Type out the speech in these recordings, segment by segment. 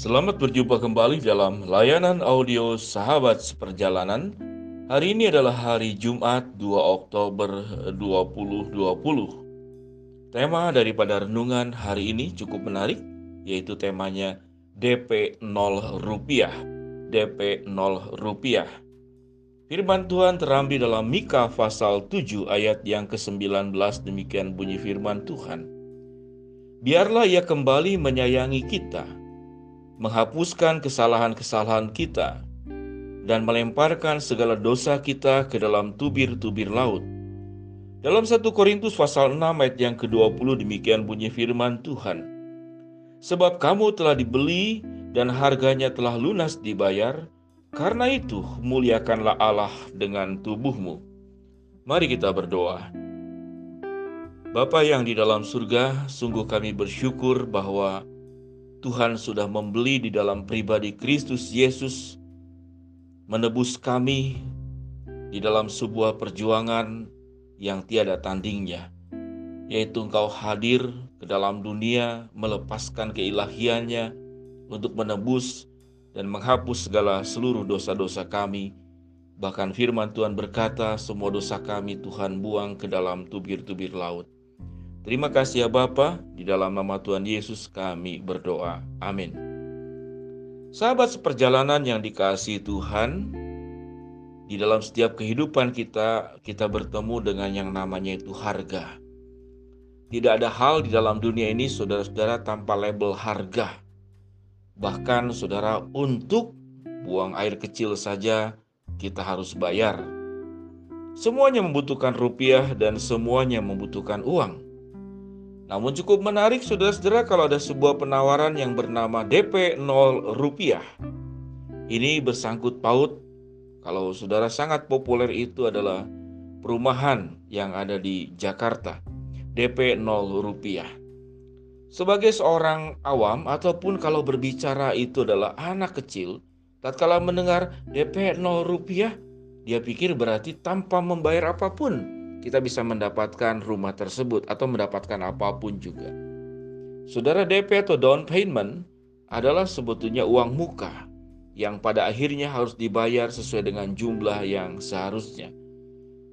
Selamat berjumpa kembali dalam layanan audio Sahabat Seperjalanan. Hari ini adalah hari Jumat 2 Oktober 2020. Tema daripada renungan hari ini cukup menarik, yaitu temanya DP 0 rupiah. DP 0 rupiah. Firman Tuhan terambil dalam Mika pasal 7 ayat yang ke-19 demikian bunyi firman Tuhan. Biarlah ia kembali menyayangi kita, menghapuskan kesalahan-kesalahan kita, dan melemparkan segala dosa kita ke dalam tubir-tubir laut. Dalam 1 Korintus pasal 6 ayat yang ke-20 demikian bunyi firman Tuhan. Sebab kamu telah dibeli dan harganya telah lunas dibayar, karena itu muliakanlah Allah dengan tubuhmu. Mari kita berdoa. Bapa yang di dalam surga, sungguh kami bersyukur bahwa Tuhan sudah membeli di dalam pribadi Kristus Yesus, menebus kami di dalam sebuah perjuangan yang tiada tandingnya, yaitu Engkau hadir ke dalam dunia, melepaskan keilahiannya untuk menebus dan menghapus segala seluruh dosa-dosa kami. Bahkan firman Tuhan berkata, semua dosa kami Tuhan buang ke dalam tubir-tubir laut. Terima kasih ya Bapa, di dalam nama Tuhan Yesus kami berdoa. Amin. Sahabat seperjalanan yang dikasih Tuhan, di dalam setiap kehidupan kita, kita bertemu dengan yang namanya itu harga. Tidak ada hal di dalam dunia ini, saudara-saudara, tanpa label harga. Bahkan, saudara, untuk buang air kecil saja kita harus bayar. Semuanya membutuhkan rupiah dan semuanya membutuhkan uang. Namun cukup menarik saudara-saudara kalau ada sebuah penawaran yang bernama DP 0 rupiah. Ini bersangkut paut kalau saudara sangat populer itu adalah perumahan yang ada di Jakarta. DP 0 rupiah. Sebagai seorang awam ataupun kalau berbicara itu adalah anak kecil, tatkala mendengar DP 0 rupiah, dia pikir berarti tanpa membayar apa pun kita bisa mendapatkan rumah tersebut atau mendapatkan apa pun juga. Saudara DP atau down payment adalah sebetulnya uang muka yang pada akhirnya harus dibayar sesuai dengan jumlah yang seharusnya.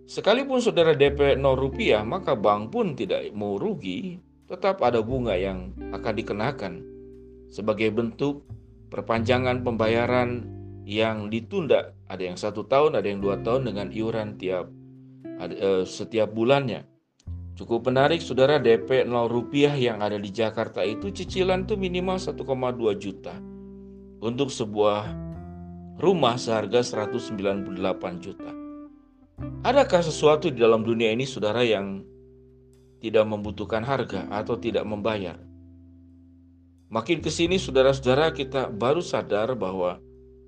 Sekalipun saudara DP 0 rupiah, maka bank pun tidak mau rugi, tetap ada bunga yang akan dikenakan sebagai bentuk perpanjangan pembayaran yang ditunda. Ada yang satu tahun, ada yang dua tahun dengan iuran tiap setiap bulannya. Cukup menarik saudara DP 0 rupiah yang ada di Jakarta itu cicilan tuh minimal 1,2 juta untuk sebuah rumah seharga 198 juta. Adakah sesuatu di dalam dunia ini saudara yang tidak membutuhkan harga atau tidak membayar? Makin ke sini saudara-saudara kita baru sadar bahwa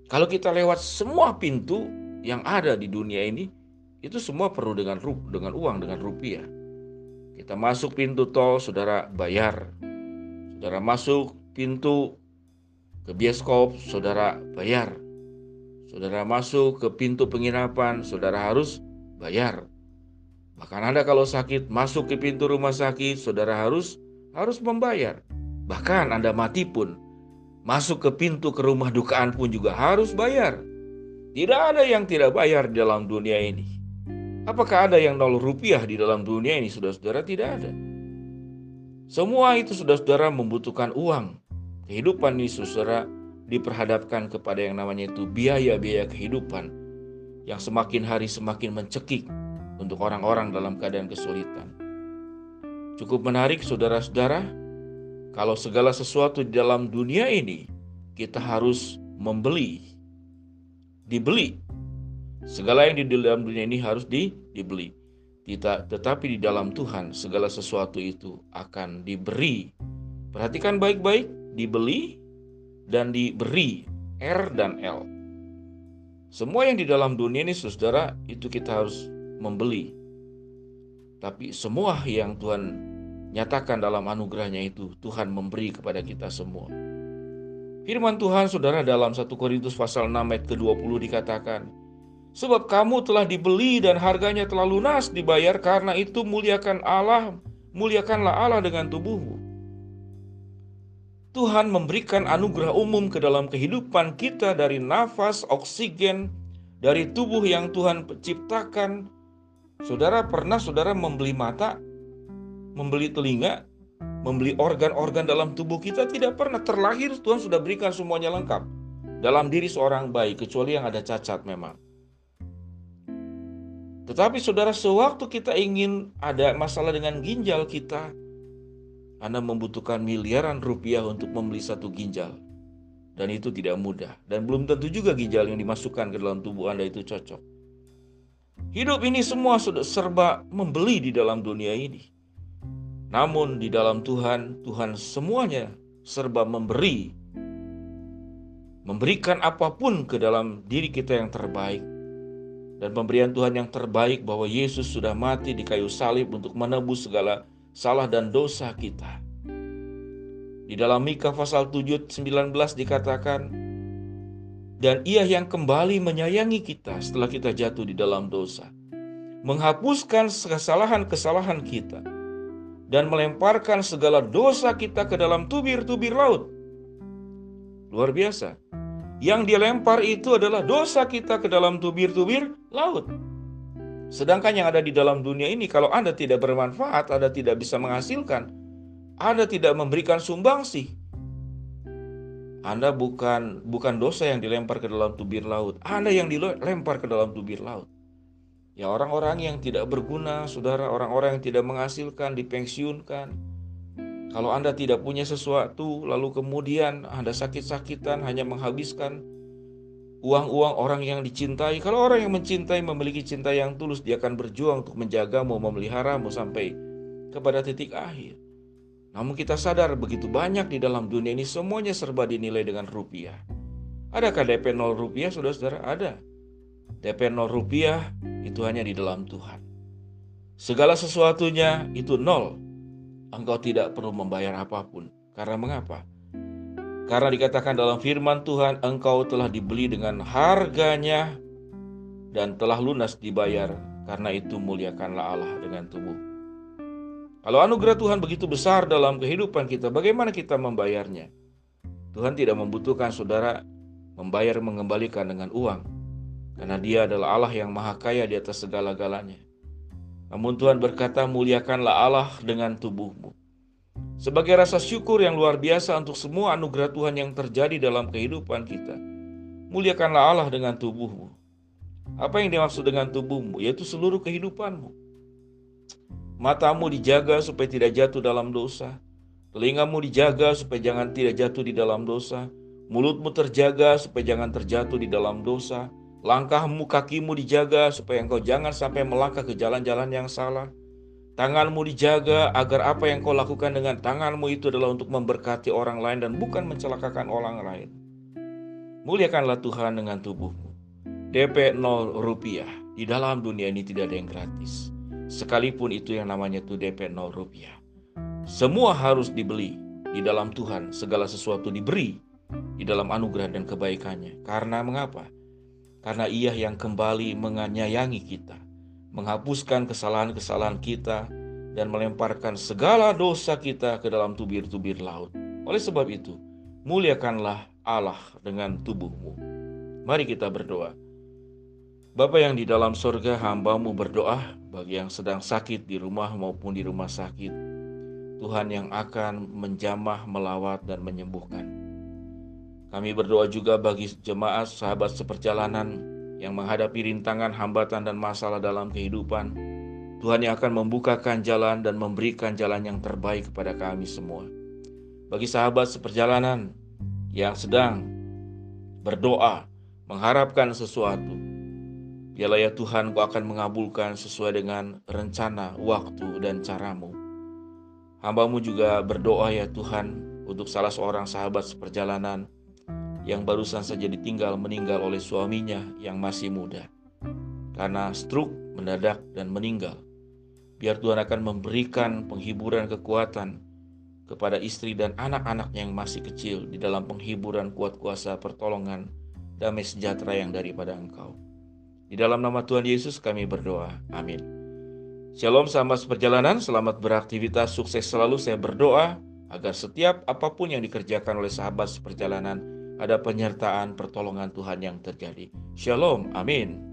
kalau kita lewat semua pintu yang ada di dunia ini, itu semua perlu dengan rup, dengan uang, dengan rupiah. Kita masuk pintu tol, saudara bayar. Saudara masuk pintu ke bioskop, saudara bayar. Saudara masuk ke pintu penginapan, saudara harus bayar. Bahkan Anda kalau sakit masuk ke pintu rumah sakit, saudara harus harus membayar. Bahkan Anda mati pun masuk ke pintu ke rumah dukaan pun juga harus bayar. Tidak ada yang tidak bayar dalam dunia ini. Apakah ada yang nol rupiah di dalam dunia ini, saudara-saudara? Tidak ada. Semua itu, saudara-saudara, membutuhkan uang. Kehidupan ini, saudara, diperhadapkan kepada yang namanya itu biaya-biaya kehidupan yang semakin hari semakin mencekik untuk orang-orang dalam keadaan kesulitan. Cukup menarik, saudara-saudara, kalau segala sesuatu di dalam dunia ini kita harus membeli, dibeli Segala yang di dalam dunia ini harus di, dibeli. Tidak, tetapi di dalam Tuhan segala sesuatu itu akan diberi. Perhatikan baik-baik, dibeli dan diberi R dan L. Semua yang di dalam dunia ini saudara itu kita harus membeli. Tapi semua yang Tuhan nyatakan dalam anugerahnya itu Tuhan memberi kepada kita semua. Firman Tuhan saudara dalam 1 Korintus pasal 6 ayat ke-20 dikatakan, Sebab kamu telah dibeli dan harganya telah lunas dibayar karena itu muliakan Allah, muliakanlah Allah dengan tubuhmu. Tuhan memberikan anugerah umum ke dalam kehidupan kita dari nafas, oksigen, dari tubuh yang Tuhan ciptakan. Saudara pernah saudara membeli mata, membeli telinga, membeli organ-organ dalam tubuh kita tidak pernah terlahir Tuhan sudah berikan semuanya lengkap dalam diri seorang bayi kecuali yang ada cacat memang. Tetapi saudara sewaktu kita ingin ada masalah dengan ginjal kita, anda membutuhkan miliaran rupiah untuk membeli satu ginjal. Dan itu tidak mudah. Dan belum tentu juga ginjal yang dimasukkan ke dalam tubuh Anda itu cocok. Hidup ini semua sudah serba membeli di dalam dunia ini. Namun di dalam Tuhan, Tuhan semuanya serba memberi. Memberikan apa pun ke dalam diri kita yang terbaik. Dan pemberian Tuhan yang terbaik bahwa Yesus sudah mati di kayu salib untuk menebus segala salah dan dosa kita. Di dalam Mika pasal 7 19 dikatakan, dan ia yang kembali menyayangi kita setelah kita jatuh di dalam dosa, menghapuskan kesalahan-kesalahan kita, dan melemparkan segala dosa kita ke dalam tubir-tubir laut. Luar biasa. Yang dilempar itu adalah dosa kita ke dalam tubir-tubir laut. Sedangkan yang ada di dalam dunia ini, kalau Anda tidak bermanfaat, Anda tidak bisa menghasilkan, Anda tidak memberikan sumbangsi. Anda bukan bukan dosa yang dilempar ke dalam tubir laut, Anda yang dilempar ke dalam tubir laut. Ya orang-orang yang tidak berguna, saudara, orang-orang yang tidak menghasilkan, dipensiunkan. Kalau Anda tidak punya sesuatu, lalu kemudian Anda sakit-sakitan, hanya menghabiskan uang-uang orang yang dicintai. Kalau orang yang mencintai memiliki cinta yang tulus, dia akan berjuang untuk menjagamu, memeliharamu sampai kepada titik akhir. Namun kita sadar begitu banyak di dalam dunia ini semuanya serba dinilai dengan rupiah. Adakah DP 0 rupiah saudara-saudara? Ada. DP 0 rupiah itu hanya di dalam Tuhan. Segala sesuatunya itu nol. Engkau tidak perlu membayar apa pun. Karena mengapa? Karena dikatakan dalam firman Tuhan, engkau telah dibeli dengan harganya dan telah lunas dibayar. Karena itu muliakanlah Allah dengan tubuh. Kalau anugerah Tuhan begitu besar dalam kehidupan kita, bagaimana kita membayarnya? Tuhan tidak membutuhkan saudara membayar mengembalikan dengan uang. Karena dia adalah Allah yang maha kaya di atas segala-galanya. Namun Tuhan berkata, muliakanlah Allah dengan tubuhmu. Sebagai rasa syukur yang luar biasa untuk semua anugerah Tuhan yang terjadi dalam kehidupan kita. Muliakanlah Allah dengan tubuhmu. Apa yang dimaksud dengan tubuhmu? Yaitu seluruh kehidupanmu. Matamu dijaga supaya tidak jatuh dalam dosa. Telingamu dijaga supaya jangan tidak jatuh di dalam dosa. Mulutmu terjaga supaya jangan terjatuh di dalam dosa. Langkahmu, kakimu dijaga supaya engkau jangan sampai melangkah ke jalan-jalan yang salah. Tanganmu dijaga agar apa yang kau lakukan dengan tanganmu itu adalah untuk memberkati orang lain dan bukan mencelakakan orang lain. Muliakanlah Tuhan dengan tubuhmu. DP 0 rupiah. Di dalam dunia ini tidak ada yang gratis. Sekalipun itu yang namanya tuh DP 0 rupiah. Semua harus dibeli. Di dalam Tuhan segala sesuatu diberi. Di dalam anugerah dan kebaikannya. Karena mengapa? Karena ia yang kembali menyayangi kita menghapuskan kesalahan-kesalahan kita, dan melemparkan segala dosa kita ke dalam tubir-tubir laut. Oleh sebab itu, muliakanlah Allah dengan tubuhmu. Mari kita berdoa. Bapa yang di dalam sorga, hambamu berdoa bagi yang sedang sakit di rumah maupun di rumah sakit. Tuhan yang akan menjamah, melawat, dan menyembuhkan. Kami berdoa juga bagi jemaat sahabat seperjalanan yang menghadapi rintangan, hambatan, dan masalah dalam kehidupan, Tuhan yang akan membukakan jalan dan memberikan jalan yang terbaik kepada kami semua. Bagi sahabat seperjalanan yang sedang berdoa, mengharapkan sesuatu, biarlah ya Tuhan kau akan mengabulkan sesuai dengan rencana, waktu, dan caramu. Hambamu juga berdoa ya Tuhan untuk salah seorang sahabat seperjalanan yang barusan saja ditinggal meninggal oleh suaminya yang masih muda. Karena stroke mendadak dan meninggal. Biar Tuhan akan memberikan penghiburan kekuatan kepada istri dan anak-anaknya yang masih kecil di dalam penghiburan kuat kuasa pertolongan damai sejahtera yang daripada Engkau. Di dalam nama Tuhan Yesus kami berdoa. Amin. Shalom sahabat seperjalanan, selamat beraktivitas, sukses selalu. Saya berdoa agar setiap apa pun yang dikerjakan oleh sahabat seperjalanan ada penyertaan pertolongan Tuhan yang terjadi. Shalom, amin.